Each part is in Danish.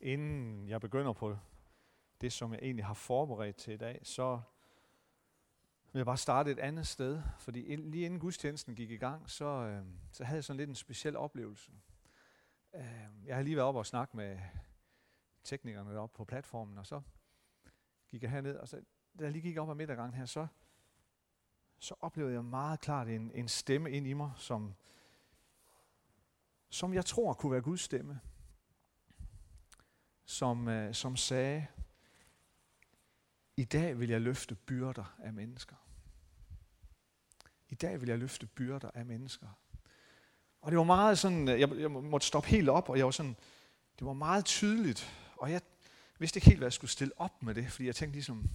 Inden jeg begynder på det, som jeg egentlig har forberedt til i dag, så vil jeg bare starte et andet sted. Fordi lige inden gudstjenesten gik i gang, så, øh, så havde jeg sådan lidt en speciel oplevelse. Øh, jeg har lige været oppe og snakke med teknikerne deroppe på platformen, og så gik jeg herned, og så, da jeg lige gik op ad middaggangen her, så, så oplevede jeg meget klart en, en stemme ind i mig, som, som jeg tror kunne være Guds stemme som, øh, som sagde, i dag vil jeg løfte byrder af mennesker. I dag vil jeg løfte byrder af mennesker. Og det var meget sådan, øh, jeg, jeg måtte stoppe helt op, og jeg var sådan, det var meget tydeligt, og jeg vidste ikke helt, hvad jeg skulle stille op med det, fordi jeg tænkte ligesom,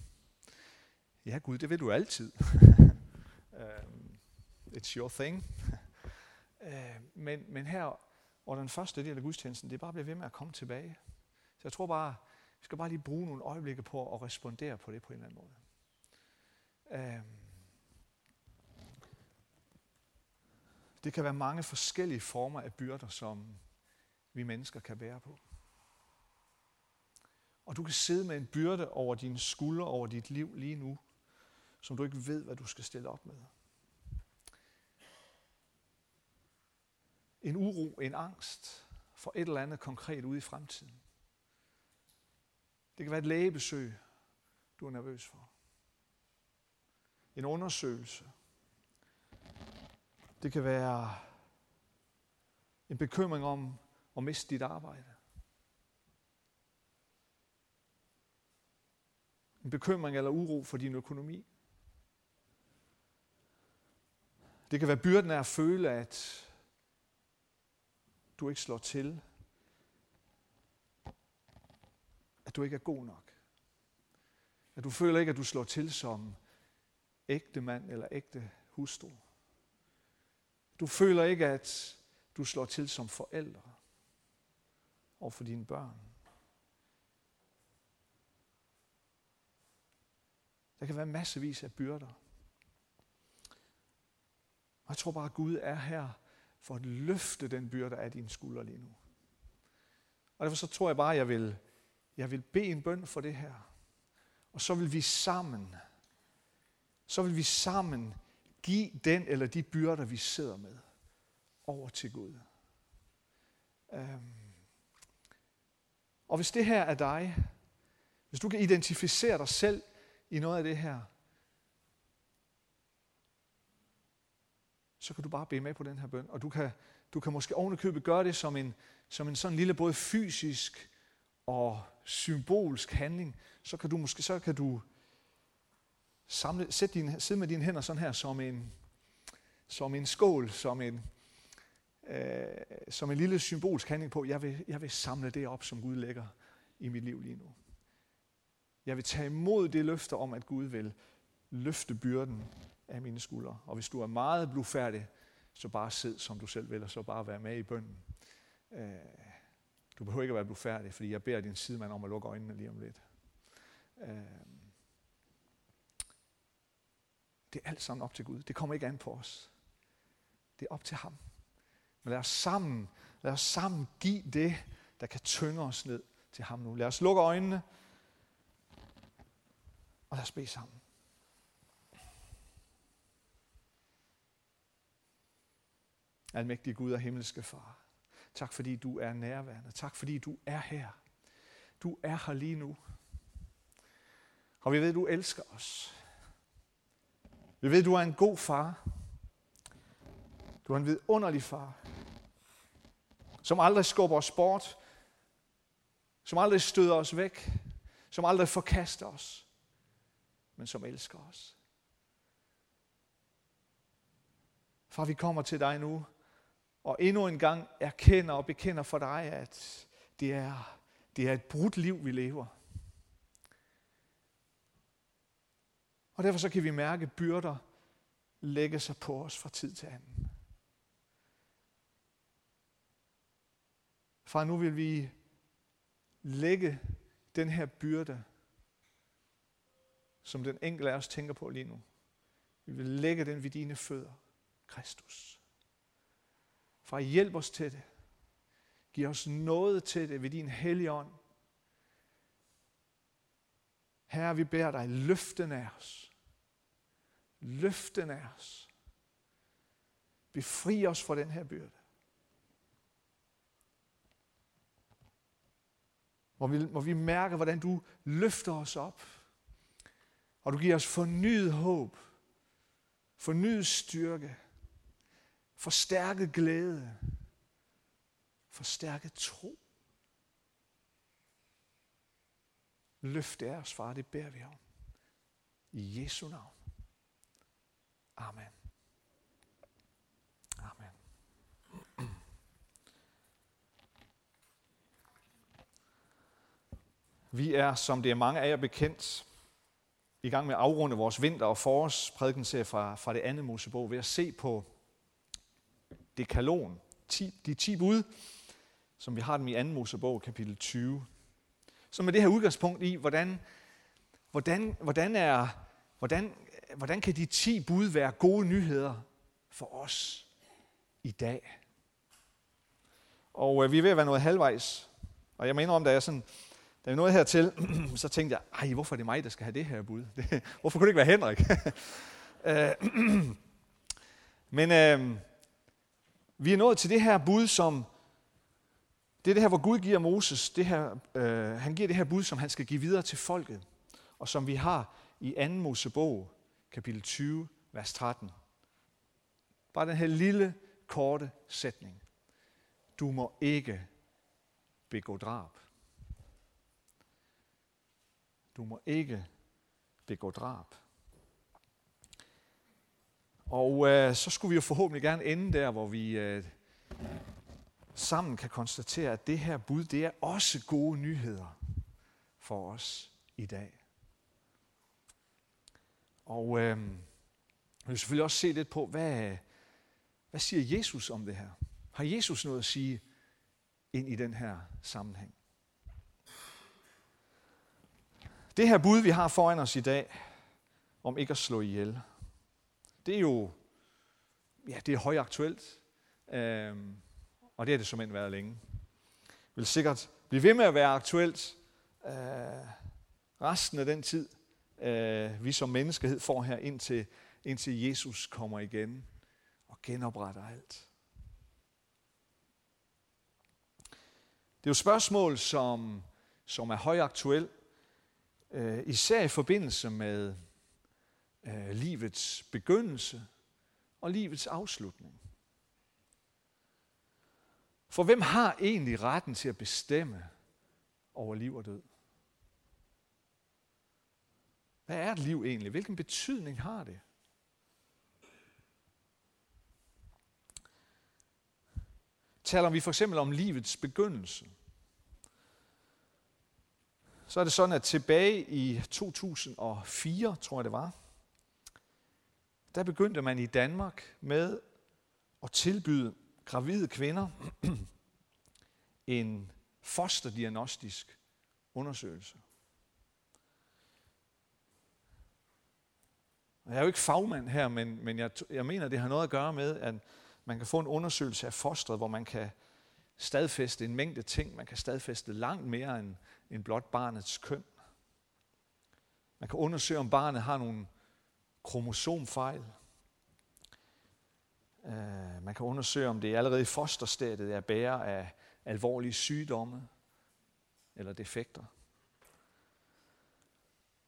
ja Gud, det vil du altid. um, it's your thing. uh, men, men her, og den første del af gudstjenesten, det er bare blevet ved med at komme tilbage. Så jeg tror bare, vi skal bare lige bruge nogle øjeblikke på at respondere på det på en eller anden måde. Øhm. Det kan være mange forskellige former af byrder, som vi mennesker kan bære på. Og du kan sidde med en byrde over dine skuldre, over dit liv lige nu, som du ikke ved, hvad du skal stille op med. En uro, en angst for et eller andet konkret ude i fremtiden. Det kan være et lægebesøg, du er nervøs for. En undersøgelse. Det kan være en bekymring om at miste dit arbejde. En bekymring eller uro for din økonomi. Det kan være byrden af at føle, at du ikke slår til, du ikke er god nok. At du føler ikke, at du slår til som ægte mand eller ægte hustru. Du føler ikke, at du slår til som forældre og for dine børn. Der kan være massevis af byrder. Og jeg tror bare, at Gud er her for at løfte den byrde af dine skuldre lige nu. Og derfor så tror jeg bare, at jeg vil jeg vil bede en bøn for det her. Og så vil vi sammen, så vil vi sammen give den eller de byrder, vi sidder med, over til Gud. Øhm. Og hvis det her er dig, hvis du kan identificere dig selv i noget af det her, så kan du bare bede med på den her bøn. Og du kan, du kan måske ovenikøbet gøre det som en, som en sådan lille både fysisk og symbolsk handling, så kan du måske så kan du samle, sæt din, sidde med dine hænder sådan her som en, som en skål, som en, øh, som en lille symbolsk handling på, jeg vil, jeg vil samle det op, som Gud lægger i mit liv lige nu. Jeg vil tage imod det løfte om, at Gud vil løfte byrden af mine skuldre. Og hvis du er meget blufærdig, så bare sid, som du selv vil, og så bare være med i bønden. Øh, du behøver ikke at være blufærdig, fordi jeg beder din sidemand om at lukke øjnene lige om lidt. Øhm. Det er alt sammen op til Gud. Det kommer ikke an på os. Det er op til ham. Men lad os sammen, lad os sammen give det, der kan tynge os ned til ham nu. Lad os lukke øjnene, og lad os bede sammen. Almægtige Gud og himmelske Far. Tak fordi du er nærværende. Tak fordi du er her. Du er her lige nu. Og vi ved, at du elsker os. Vi ved, at du er en god far. Du er en vidunderlig far, som aldrig skubber os bort, som aldrig støder os væk, som aldrig forkaster os, men som elsker os. Far, vi kommer til dig nu og endnu en gang erkender og bekender for dig, at det er, det er et brudt liv, vi lever. Og derfor så kan vi mærke byrder lægge sig på os fra tid til anden. Far, nu vil vi lægge den her byrde, som den enkelte af os tænker på lige nu. Vi vil lægge den ved dine fødder, Kristus. Far, hjælp os til det. Giv os noget til det ved din hellige ånd. Herre, vi beder dig, løft den af os. Løft den af os. Befri os fra den her byrde. Må vi, må vi mærke, hvordan du løfter os op. Og du giver os fornyet håb, fornyet styrke, forstærket glæde, forstærket tro. Løft af os, far, det bærer vi om. I Jesu navn. Amen. Amen. Vi er, som det er mange af jer bekendt, i gang med at afrunde vores vinter- og forårsprædikenserie fra, fra det andet Mosebog ved at se på dekalon, de 10 bud, som vi har dem i anden Mosebog, kapitel 20. Så med det her udgangspunkt i, hvordan, hvordan, hvordan, er, hvordan, hvordan kan de 10 bud være gode nyheder for os i dag? Og øh, vi er ved at være noget halvvejs. Og jeg mener om, da jeg sådan da jeg nåede hertil, så tænkte jeg, ej, hvorfor er det mig, der skal have det her bud? Det, hvorfor kunne det ikke være Henrik? Øh, men øh, vi er nået til det her bud, som det er det her, hvor Gud giver Moses, det her, øh, han giver det her bud, som han skal give videre til folket, og som vi har i 2. Mosebog, kapitel 20, vers 13. Bare den her lille, korte sætning. Du må ikke begå drab. Du må ikke begå drab. Og øh, så skulle vi jo forhåbentlig gerne ende der, hvor vi øh, sammen kan konstatere, at det her bud, det er også gode nyheder for os i dag. Og øh, vi vil selvfølgelig også se lidt på, hvad, hvad siger Jesus om det her? Har Jesus noget at sige ind i den her sammenhæng? Det her bud, vi har foran os i dag, om ikke at slå ihjel, det er jo ja, det er højaktuelt, øh, og det har det som end været længe. Det vil sikkert blive ved med at være aktuelt øh, resten af den tid, øh, vi som menneskehed får her, indtil, indtil Jesus kommer igen og genopretter alt. Det er jo spørgsmål, som, som er højaktuelt, øh, især i forbindelse med øh, livets begyndelse og livets afslutning. For hvem har egentlig retten til at bestemme over liv og død? Hvad er et liv egentlig? Hvilken betydning har det? Taler vi for eksempel om livets begyndelse, så er det sådan, at tilbage i 2004, tror jeg det var, der begyndte man i Danmark med at tilbyde gravide kvinder en fosterdiagnostisk undersøgelse. Jeg er jo ikke fagmand her, men, men jeg, jeg mener, det har noget at gøre med, at man kan få en undersøgelse af fostret, hvor man kan stadfæste en mængde ting. Man kan stadfæste langt mere end, end blot barnets køn. Man kan undersøge, om barnet har nogle kromosomfejl. Uh, man kan undersøge, om det allerede i fosterstadiet er bærer af alvorlige sygdomme eller defekter.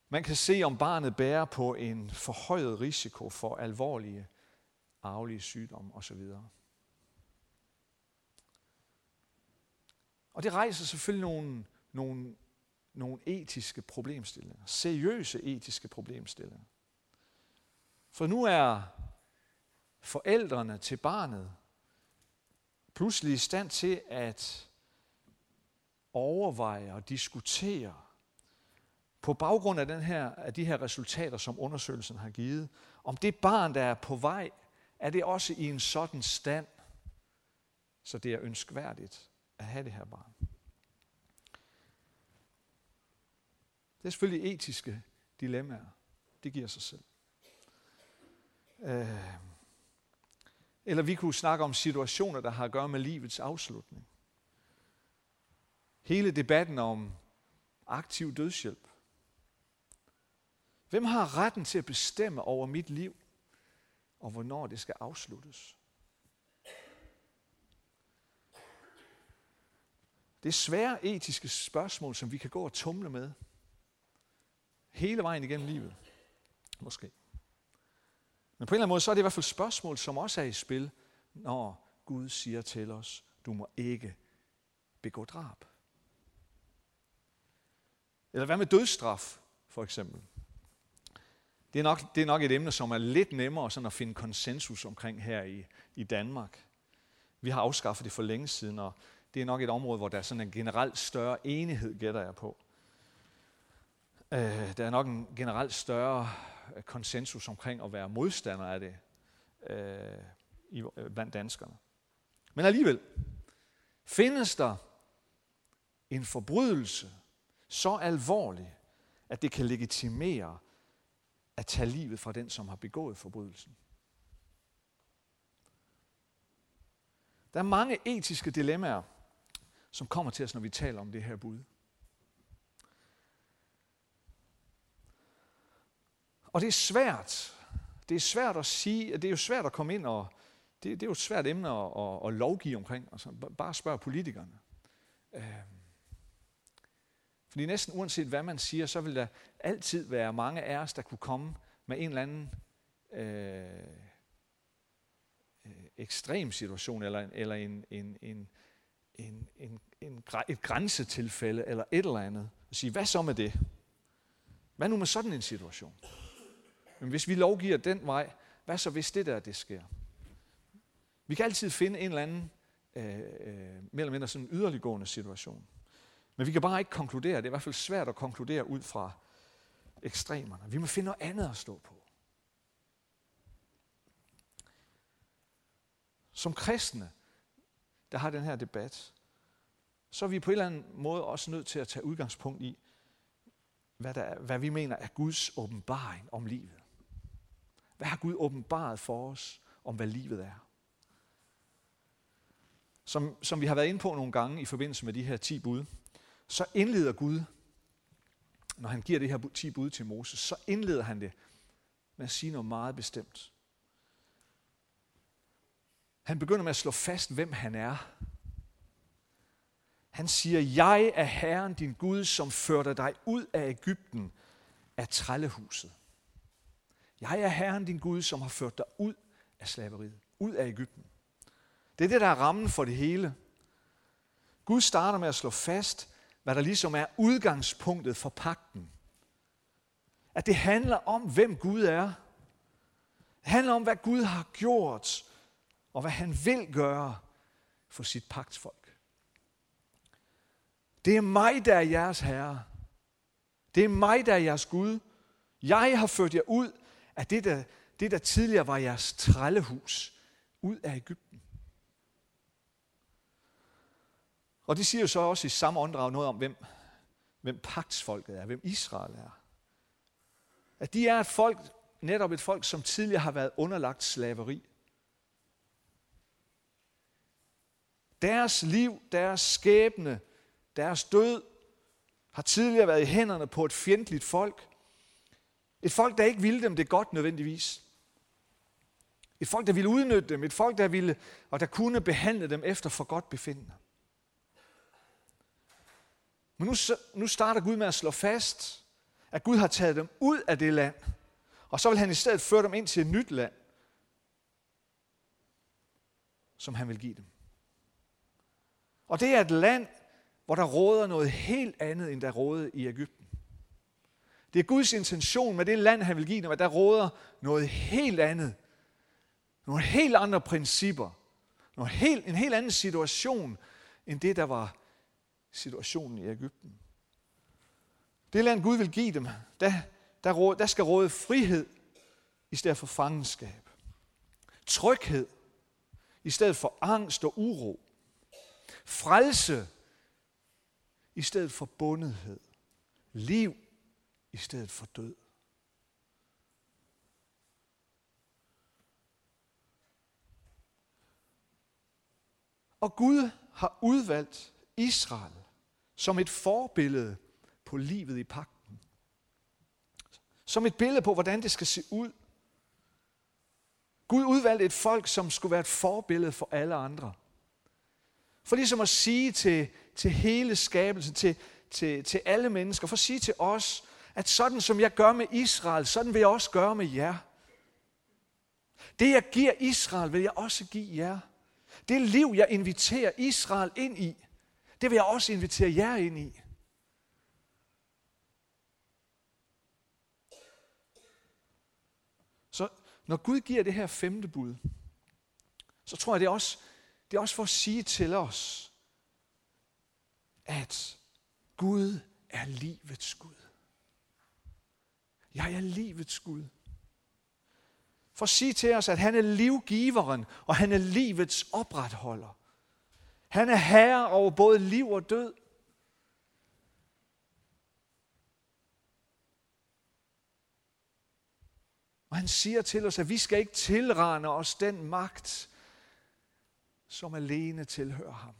Man kan se, om barnet bærer på en forhøjet risiko for alvorlige arvelige sygdomme osv. Og det rejser selvfølgelig nogle, nogle, nogle etiske problemstillinger. Seriøse etiske problemstillinger. For nu er forældrene til barnet pludselig i stand til at overveje og diskutere på baggrund af, den her, af de her resultater, som undersøgelsen har givet, om det barn, der er på vej, er det også i en sådan stand, så det er ønskværdigt at have det her barn. Det er selvfølgelig etiske dilemmaer. Det giver sig selv. Øh, eller vi kunne snakke om situationer, der har at gøre med livets afslutning. Hele debatten om aktiv dødshjælp. Hvem har retten til at bestemme over mit liv, og hvornår det skal afsluttes? Det er svære etiske spørgsmål, som vi kan gå og tumle med. Hele vejen igennem livet. Måske. Men på en eller anden måde, så er det i hvert fald spørgsmål, som også er i spil, når Gud siger til os, du må ikke begå drab. Eller hvad med dødsstraf, for eksempel? Det er, nok, det er nok et emne, som er lidt nemmere sådan at finde konsensus omkring her i, i Danmark. Vi har afskaffet det for længe siden, og det er nok et område, hvor der er sådan en generelt større enighed, gætter jeg på. Øh, der er nok en generelt større konsensus omkring at være modstander af det øh, i, øh, blandt danskerne. Men alligevel, findes der en forbrydelse så alvorlig, at det kan legitimere at tage livet fra den, som har begået forbrydelsen? Der er mange etiske dilemmaer, som kommer til os, når vi taler om det her bud. Og det er svært. Det er svært at sige, det er jo svært at komme ind og, det, det er jo et svært emne at, at, at lovgive omkring. Altså, bare spørg politikerne. Øh, fordi næsten uanset hvad man siger, så vil der altid være mange af os, der kunne komme med en eller anden øh, øh ekstrem situation, eller, eller en, en, en, en, en, en, et grænsetilfælde, eller et eller andet, og sige, hvad så med det? Hvad nu med sådan en situation? Men hvis vi lovgiver den vej, hvad så hvis det der, det sker? Vi kan altid finde en eller anden øh, øh, mere eller mindre sådan yderliggående situation. Men vi kan bare ikke konkludere. Det er i hvert fald svært at konkludere ud fra ekstremerne. Vi må finde noget andet at stå på. Som kristne, der har den her debat, så er vi på en eller anden måde også nødt til at tage udgangspunkt i, hvad, der er, hvad vi mener er Guds åbenbaring om livet. Hvad har Gud åbenbaret for os om, hvad livet er? Som, som vi har været inde på nogle gange i forbindelse med de her 10 bud, så indleder Gud, når han giver det her 10 bud til Moses, så indleder han det med at sige noget meget bestemt. Han begynder med at slå fast, hvem han er. Han siger, jeg er Herren din Gud, som førte dig ud af Ægypten af trællehuset. Jeg er Herren din Gud, som har ført dig ud af slaveriet, ud af Ægypten. Det er det, der er rammen for det hele. Gud starter med at slå fast, hvad der ligesom er udgangspunktet for pakten. At det handler om, hvem Gud er. Det handler om, hvad Gud har gjort, og hvad han vil gøre for sit pagtsfolk. Det er mig, der er jeres herre. Det er mig, der er jeres Gud. Jeg har ført jer ud af det, der, det, der tidligere var jeres trællehus, ud af Ægypten. Og det siger jo så også i samme åndedrag noget om, hvem, hvem pagtsfolket er, hvem Israel er. At de er et folk, netop et folk, som tidligere har været underlagt slaveri. Deres liv, deres skæbne, deres død har tidligere været i hænderne på et fjendtligt folk. Et folk, der ikke ville dem det godt nødvendigvis. Et folk, der ville udnytte dem. Et folk, der ville, og der kunne behandle dem efter for godt befindende. Men nu, nu starter Gud med at slå fast, at Gud har taget dem ud af det land, og så vil han i stedet føre dem ind til et nyt land, som han vil give dem. Og det er et land, hvor der råder noget helt andet, end der rådede i Ægypten. Det er Guds intention med det land, han vil give dem, at der råder noget helt andet. Nogle helt andre principper. Noget helt, en helt anden situation, end det, der var situationen i Ægypten. Det land, Gud vil give dem, der, der, råd, der skal råde frihed i stedet for fangenskab. Tryghed i stedet for angst og uro. Frelse i stedet for bundethed. Liv i stedet for død. Og Gud har udvalgt Israel som et forbillede på livet i pakten. Som et billede på, hvordan det skal se ud. Gud udvalgte et folk, som skulle være et forbillede for alle andre. For ligesom at sige til, til hele skabelsen, til, til, til alle mennesker, for at sige til os, at sådan som jeg gør med Israel, sådan vil jeg også gøre med jer. Det jeg giver Israel, vil jeg også give jer. Det liv, jeg inviterer Israel ind i, det vil jeg også invitere jer ind i. Så når Gud giver det her femte bud, så tror jeg, det er også, det er også for at sige til os, at Gud er livets Gud. Jeg er livets Gud. For at sige til os, at han er livgiveren, og han er livets opretholder. Han er herre over både liv og død. Og han siger til os, at vi skal ikke tilrane os den magt, som alene tilhører ham.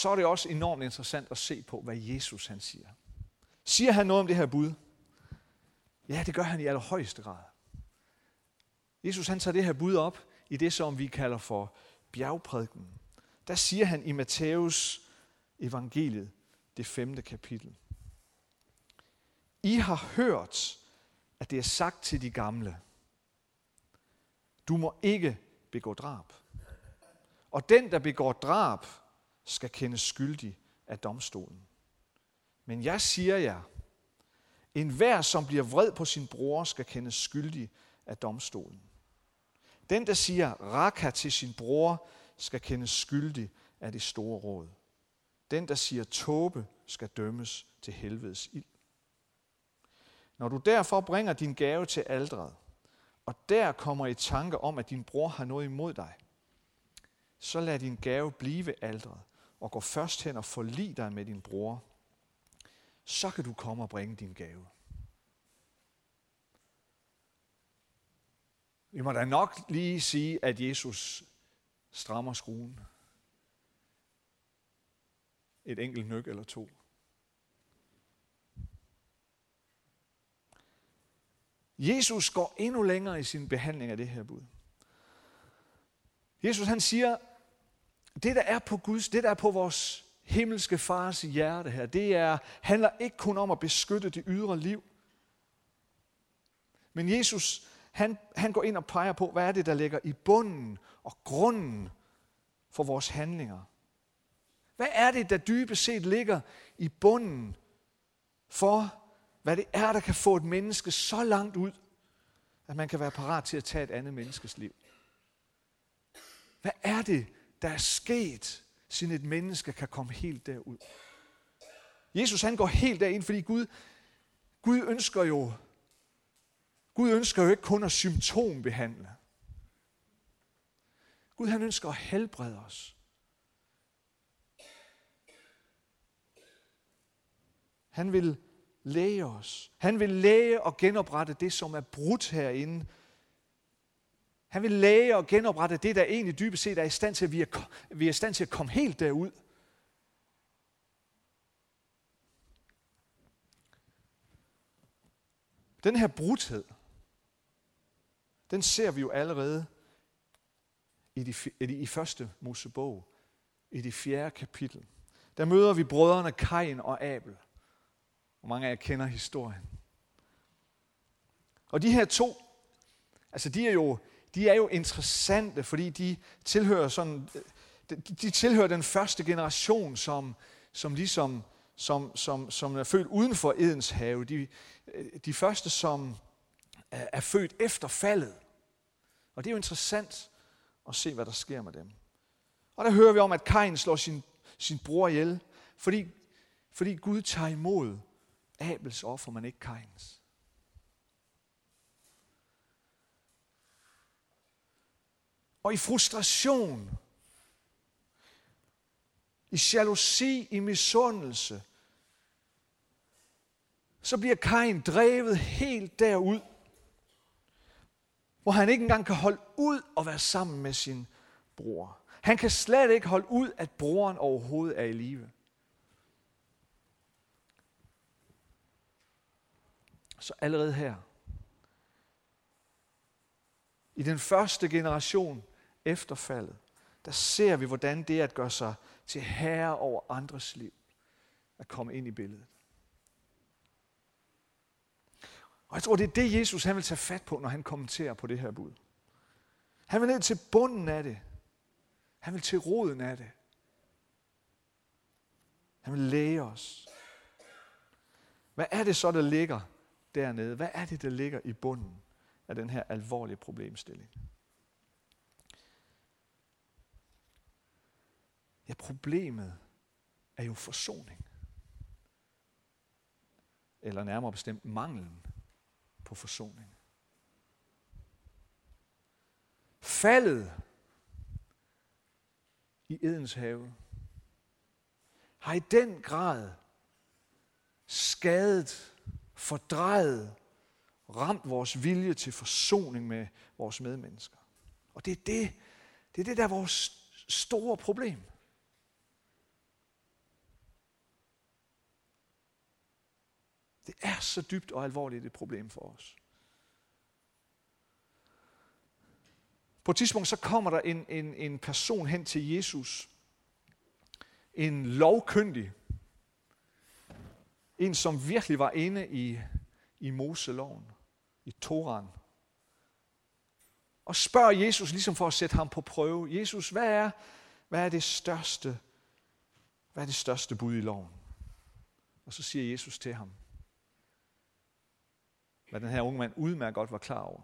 Så er det også enormt interessant at se på, hvad Jesus han siger. Siger han noget om det her bud? Ja, det gør han i allerhøjeste grad. Jesus han tager det her bud op i det, som vi kalder for bjergprædiken. Der siger han i Matthæus evangeliet, det femte kapitel. I har hørt, at det er sagt til de gamle, du må ikke begå drab. Og den, der begår drab, skal kendes skyldig af domstolen. Men jeg siger jer, en hver, som bliver vred på sin bror, skal kendes skyldig af domstolen. Den, der siger raka til sin bror, skal kendes skyldig af det store råd. Den, der siger tåbe, skal dømmes til helvedes ild. Når du derfor bringer din gave til aldret, og der kommer i tanke om, at din bror har noget imod dig, så lad din gave blive aldret, og går først hen og forlig dig med din bror. Så kan du komme og bringe din gave. Vi må da nok lige sige, at Jesus strammer skruen. Et enkelt nyk eller to. Jesus går endnu længere i sin behandling af det her bud. Jesus han siger, det der er på Guds, det der er på vores himmelske fars hjerte her, det er, handler ikke kun om at beskytte det ydre liv. Men Jesus, han, han går ind og peger på, hvad er det, der ligger i bunden og grunden for vores handlinger. Hvad er det, der dybest set ligger i bunden for, hvad det er, der kan få et menneske så langt ud, at man kan være parat til at tage et andet menneskes liv? Hvad er det, der er sket, siden et menneske kan komme helt derud? Jesus han går helt derind, fordi Gud, Gud ønsker jo Gud ønsker jo ikke kun at symptombehandle. Gud han ønsker at helbrede os. Han vil læge os. Han vil læge og genoprette det, som er brudt herinde. Han vil læge og genoprette det, der egentlig dybest set er i stand til, at vi er, vi er i stand til at komme helt derud. Den her brudhed, den ser vi jo allerede i, de, i første Mosebog, i det fjerde kapitel. Der møder vi brødrene Kain og Abel. Hvor mange af jer kender historien? Og de her to, altså de er jo, de er jo interessante, fordi de tilhører sådan, øh, de tilhører den første generation, som, som ligesom som, som, som er født uden for Edens have. De, øh, de første, som er født efter faldet. Og det er jo interessant at se, hvad der sker med dem. Og der hører vi om, at Kain slår sin, sin bror ihjel, fordi, fordi Gud tager imod Abels offer, men ikke Kains. Og i frustration, i jalousi, i misundelse, så bliver Kain drevet helt derud, hvor han ikke engang kan holde ud og være sammen med sin bror. Han kan slet ikke holde ud, at broren overhovedet er i live. Så allerede her, i den første generation efterfaldet, der ser vi, hvordan det at gøre sig til herre over andres liv, at komme ind i billedet. Og jeg tror, det er det, Jesus han vil tage fat på, når han kommenterer på det her bud. Han vil ned til bunden af det. Han vil til roden af det. Han vil læge os. Hvad er det så, der ligger dernede? Hvad er det, der ligger i bunden af den her alvorlige problemstilling? Ja, problemet er jo forsoning. Eller nærmere bestemt manglen på forsoning. Faldet i Edens have har i den grad skadet, fordrejet, ramt vores vilje til forsoning med vores medmennesker. Og det er det, det er det, der er vores store problem. Det er så dybt og alvorligt et problem for os. På et tidspunkt så kommer der en, en, en person hen til Jesus. En lovkyndig. En, som virkelig var inde i, i Moseloven, i Toran. Og spørger Jesus ligesom for at sætte ham på prøve. Jesus, hvad er, hvad er det største, hvad er det største bud i loven? Og så siger Jesus til ham, hvad den her unge mand udmærket godt var klar over.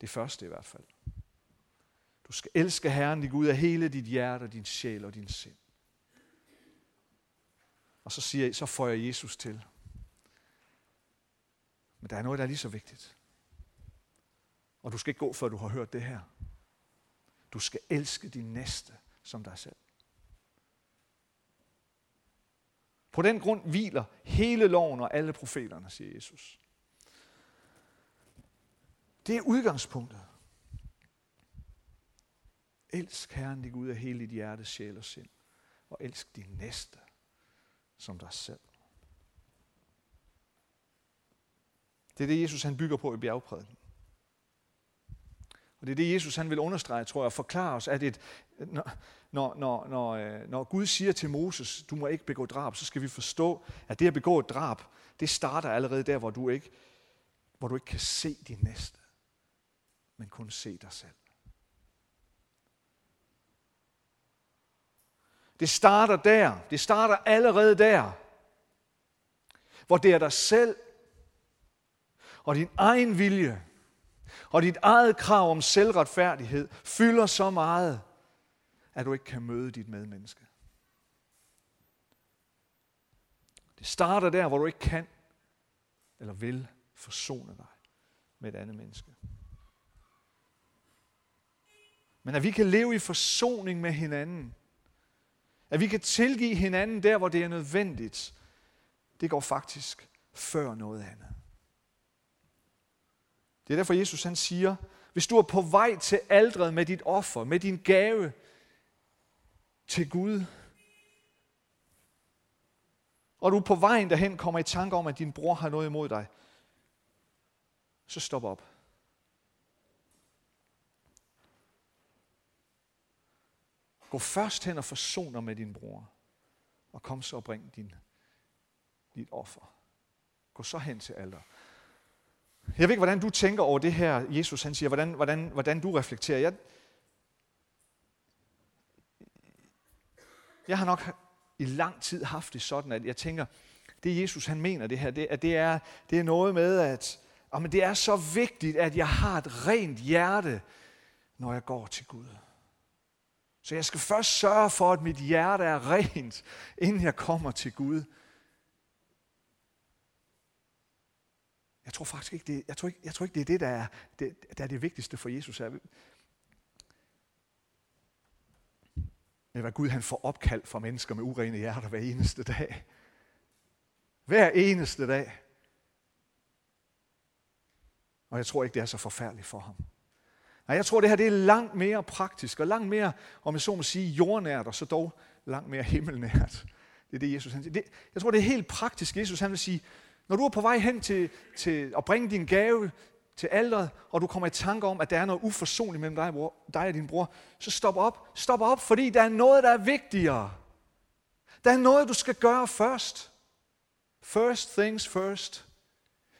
Det første i hvert fald. Du skal elske Herren, din Gud, af hele dit hjerte, din sjæl og din sind. Og så, siger, så får jeg Jesus til. Men der er noget, der er lige så vigtigt. Og du skal ikke gå, før du har hørt det her. Du skal elske din næste som dig selv. På den grund hviler hele loven og alle profeterne, siger Jesus. Det er udgangspunktet. Elsk Herren din Gud af hele dit hjerte, sjæl og sind. Og elsk din næste som dig selv. Det er det, Jesus han bygger på i bjergprædiken. Og det er det, Jesus han vil understrege, tror jeg, og forklare os, at et, når, når, når, når, øh, når Gud siger til Moses, du må ikke begå drab, så skal vi forstå, at det at begå et drab, det starter allerede der, hvor du ikke, hvor du ikke kan se din næste men kun se dig selv. Det starter der. Det starter allerede der. Hvor det er dig selv og din egen vilje og dit eget krav om selvretfærdighed fylder så meget, at du ikke kan møde dit medmenneske. Det starter der, hvor du ikke kan eller vil forsone dig med et andet menneske. Men at vi kan leve i forsoning med hinanden. At vi kan tilgive hinanden der, hvor det er nødvendigt. Det går faktisk før noget andet. Det er derfor, Jesus han siger, hvis du er på vej til aldret med dit offer, med din gave til Gud, og du på vejen derhen kommer i tanke om, at din bror har noget imod dig, så stop op. Gå først hen og forsoner med din bror. Og kom så og bring din, dit offer. Gå så hen til alder. Jeg ved ikke, hvordan du tænker over det her, Jesus han siger, hvordan, hvordan, hvordan du reflekterer. Jeg, jeg har nok i lang tid haft det sådan, at jeg tænker, det Jesus han mener det her, det, at det er, det er noget med, at men det er så vigtigt, at jeg har et rent hjerte, når jeg går til Gud. Så jeg skal først sørge for, at mit hjerte er rent, inden jeg kommer til Gud. Jeg tror faktisk ikke, det, jeg tror ikke, jeg tror ikke, det er det, der er det, der er det vigtigste for Jesus. Her. Men hvad Gud han får opkald fra mennesker med urene hjerter hver eneste dag. Hver eneste dag. Og jeg tror ikke, det er så forfærdeligt for ham. Nej, jeg tror, det her det er langt mere praktisk, og langt mere, om jeg så må sige, jordnært, og så dog langt mere himmelnært. Det er det, Jesus han siger. Det, jeg tror, det er helt praktisk. Jesus han vil sige, når du er på vej hen til, til at bringe din gave til alderet, og du kommer i tanke om, at der er noget uforsonligt mellem dig, bror, dig og din bror, så stop op. Stop op, fordi der er noget, der er vigtigere. Der er noget, du skal gøre først. First things first.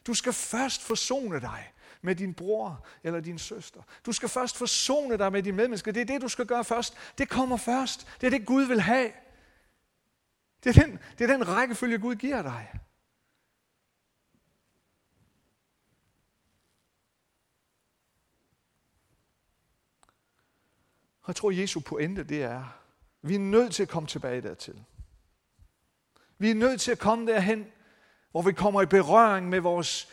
Du skal først forsone dig med din bror eller din søster. Du skal først forsone dig med dine medmennesker. Det er det, du skal gøre først. Det kommer først. Det er det, Gud vil have. Det er den, det er den rækkefølge, Gud giver dig. Og jeg tror, Jesu pointe det er, vi er nødt til at komme tilbage dertil. Vi er nødt til at komme derhen, hvor vi kommer i berøring med vores,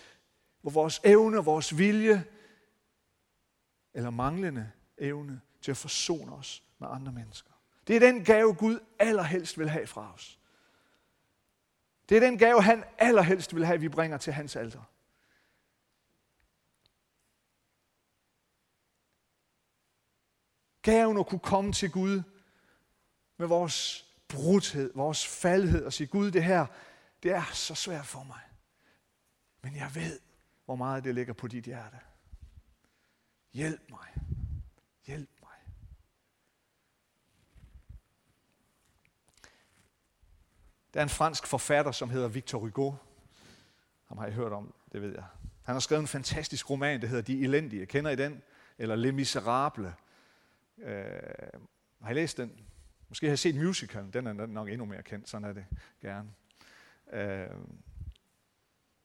vores evne, vores vilje, eller manglende evne til at forsone os med andre mennesker. Det er den gave, Gud allerhelst vil have fra os. Det er den gave, han allerhelst vil have, vi bringer til hans alter. Gaven at kunne komme til Gud med vores brudhed, vores faldhed og sige, Gud, det her, det er så svært for mig. Men jeg ved, hvor meget det ligger på dit hjerte. Hjælp mig. Hjælp mig. Der er en fransk forfatter, som hedder Victor Hugo. Ham har I hørt om, det ved jeg. Han har skrevet en fantastisk roman, der hedder De Elendige. Kender I den? Eller Les Miserables. Øh, har I læst den? Måske har I set musicalen. Den er nok endnu mere kendt. Sådan er det gerne. Øh,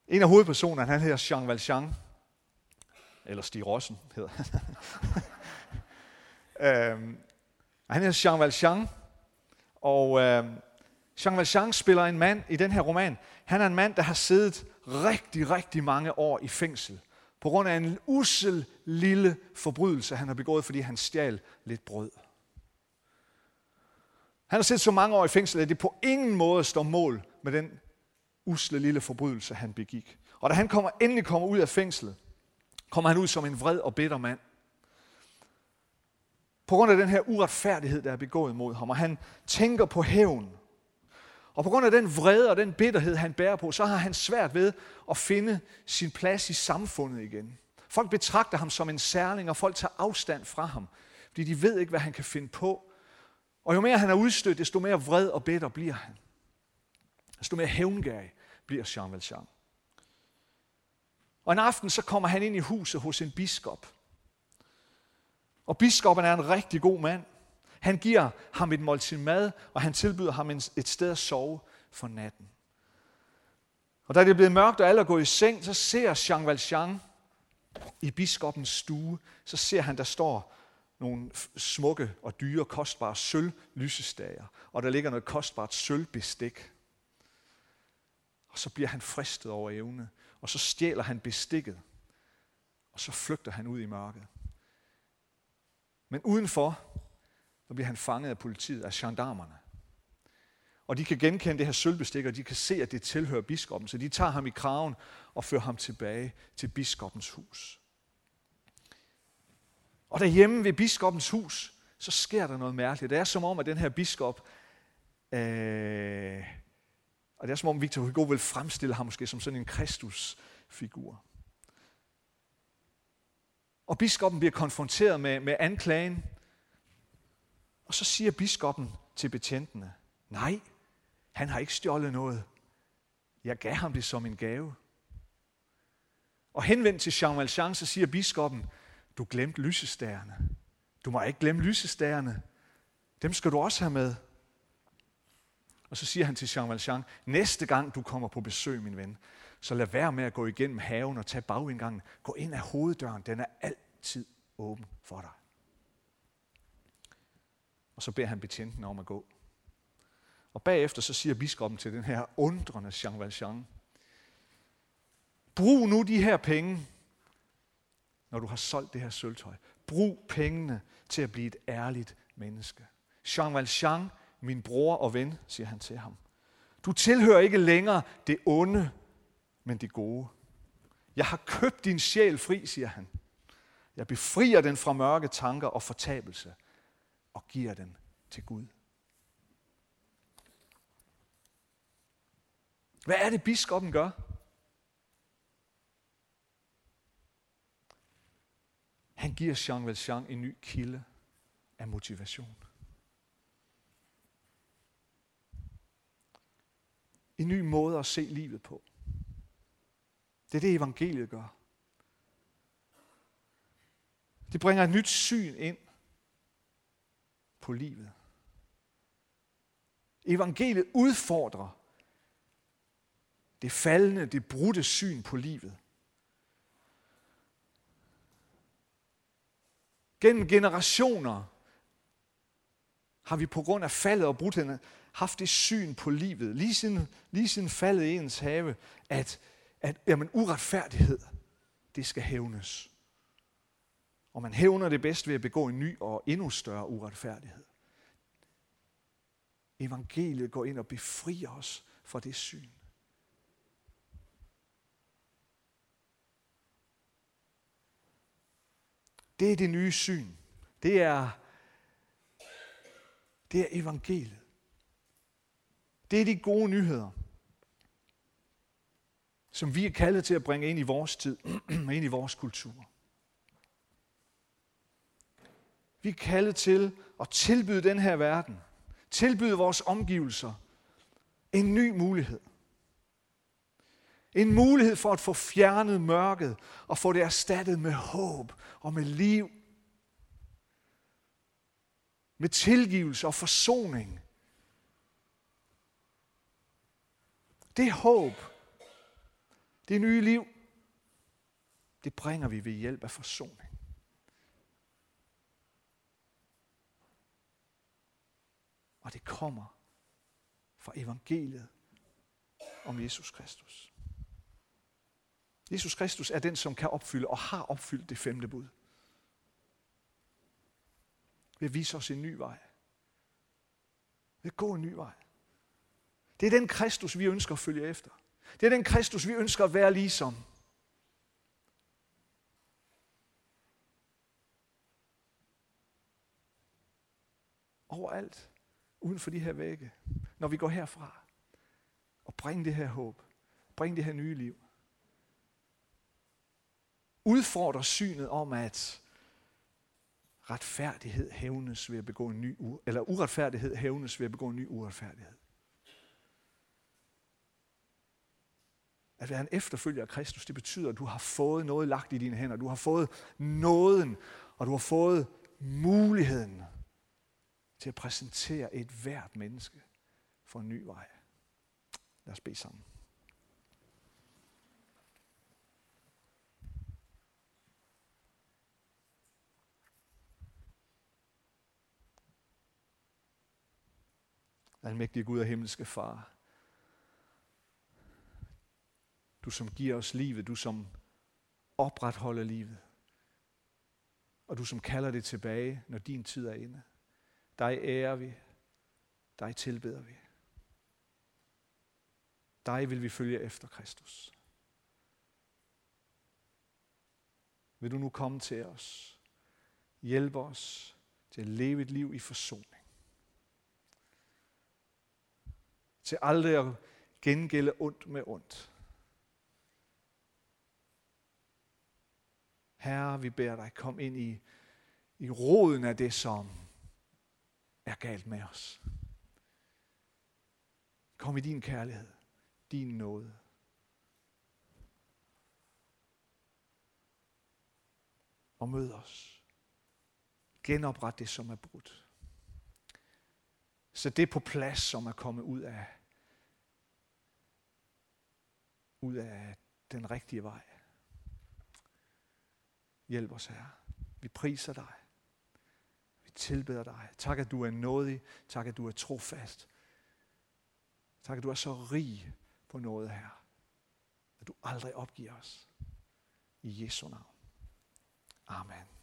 en af hovedpersonerne, han hedder Jean Valjean. Eller Stig Rossen hedder øh, Han hedder Jean Valjean. Og øh, Jean Valjean spiller en mand i den her roman. Han er en mand, der har siddet rigtig, rigtig mange år i fængsel. På grund af en usel lille forbrydelse, han har begået, fordi han stjal lidt brød. Han har siddet så mange år i fængsel, at det på ingen måde står mål med den usle lille forbrydelse, han begik. Og da han kommer, endelig kommer ud af fængslet, kommer han ud som en vred og bitter mand. På grund af den her uretfærdighed, der er begået mod ham, og han tænker på hævn. Og på grund af den vrede og den bitterhed, han bærer på, så har han svært ved at finde sin plads i samfundet igen. Folk betragter ham som en særling, og folk tager afstand fra ham, fordi de ved ikke, hvad han kan finde på. Og jo mere han er udstødt, desto mere vred og bitter bliver han. Desto mere hævngærig bliver Jean Valjean. Og en aften så kommer han ind i huset hos en biskop. Og biskoppen er en rigtig god mand. Han giver ham et måltid mad, og han tilbyder ham et sted at sove for natten. Og da det er blevet mørkt, og alle er gået i seng, så ser Jean Valjean i biskopens stue, så ser han, der står nogle smukke og dyre, kostbare sølvlysestager, og der ligger noget kostbart sølvbestik. Og så bliver han fristet over evne, og så stjæler han bestikket, og så flygter han ud i mørket. Men udenfor, der bliver han fanget af politiet, af gendarmerne. Og de kan genkende det her sølvbestik, og de kan se, at det tilhører biskoppen. Så de tager ham i kraven og fører ham tilbage til biskoppens hus. Og derhjemme ved biskoppens hus, så sker der noget mærkeligt. Det er som om, at den her biskop, øh, og det er som om Victor Hugo vil fremstille ham måske som sådan en Kristusfigur. Og biskoppen bliver konfronteret med, med anklagen, og så siger biskoppen til betjentene, nej, han har ikke stjålet noget. Jeg gav ham det som en gave. Og henvendt til Jean Valjean, så siger biskoppen, du glemte lysestærene. Du må ikke glemme lysestærene. Dem skal du også have med. Og så siger han til Jean Valjean, næste gang du kommer på besøg, min ven, så lad være med at gå igennem haven og tage bagindgangen. Gå ind af hoveddøren, den er altid åben for dig. Og så beder han betjenten om at gå. Og bagefter så siger biskoppen til den her undrende Jean Valjean, brug nu de her penge, når du har solgt det her sølvtøj. Brug pengene til at blive et ærligt menneske. Jean Valjean, min bror og ven, siger han til ham. Du tilhører ikke længere det onde, men det gode. Jeg har købt din sjæl fri, siger han. Jeg befrier den fra mørke tanker og fortabelse og giver den til Gud. Hvad er det, biskoppen gør? Han giver Jean Valjean en ny kilde af motivation. En ny måde at se livet på. Det er det, evangeliet gør. Det bringer et nyt syn ind på livet. Evangeliet udfordrer det faldende, det brudte syn på livet. Gennem generationer har vi på grund af faldet og brudheden haft det syn på livet, lige siden, lige siden faldet i ens have, at, at jamen, uretfærdighed, det skal hævnes. Og man hævner det bedst ved at begå en ny og endnu større uretfærdighed. Evangeliet går ind og befrier os fra det syn. Det er det nye syn. Det er, det er evangeliet. Det er de gode nyheder, som vi er kaldet til at bringe ind i vores tid og ind i vores kultur. Vi er kaldet til at tilbyde den her verden, tilbyde vores omgivelser en ny mulighed. En mulighed for at få fjernet mørket og få det erstattet med håb og med liv. Med tilgivelse og forsoning. Det håb, det nye liv, det bringer vi ved hjælp af forsoning. Og det kommer fra evangeliet om Jesus Kristus. Jesus Kristus er den, som kan opfylde og har opfyldt det femte bud. Ved at vise os en ny vej. Ved at gå en ny vej. Det er den Kristus, vi ønsker at følge efter. Det er den Kristus, vi ønsker at være ligesom. Overalt, uden for de her vægge, når vi går herfra, og bringe det her håb, bringe det her nye liv. Udfordrer synet om, at retfærdighed hævnes ved at begå en ny, eller uretfærdighed hævnes ved at begå en ny uretfærdighed. At være en efterfølger af Kristus, det betyder, at du har fået noget lagt i dine hænder. Du har fået nåden, og du har fået muligheden til at præsentere et hvert menneske for en ny vej. Lad os bede sammen. Almægtige Gud og himmelske Far, Du som giver os livet, du som opretholder livet. Og du som kalder det tilbage, når din tid er inde. Dig ærer vi, dig tilbeder vi. Dig vil vi følge efter Kristus. Vil du nu komme til os, hjælpe os til at leve et liv i forsoning. Til aldrig at gengælde ondt med ondt. Herre, vi beder dig, kom ind i, i roden af det, som er galt med os. Kom i din kærlighed, din nåde. Og mød os. Genopret det, som er brudt. Så det på plads, som er kommet ud af, ud af den rigtige vej. Hjælp os, Herre. Vi priser dig. Vi tilbeder dig. Tak, at du er nådig. Tak, at du er trofast. Tak, at du er så rig på noget, Herre. At du aldrig opgiver os. I Jesu navn. Amen.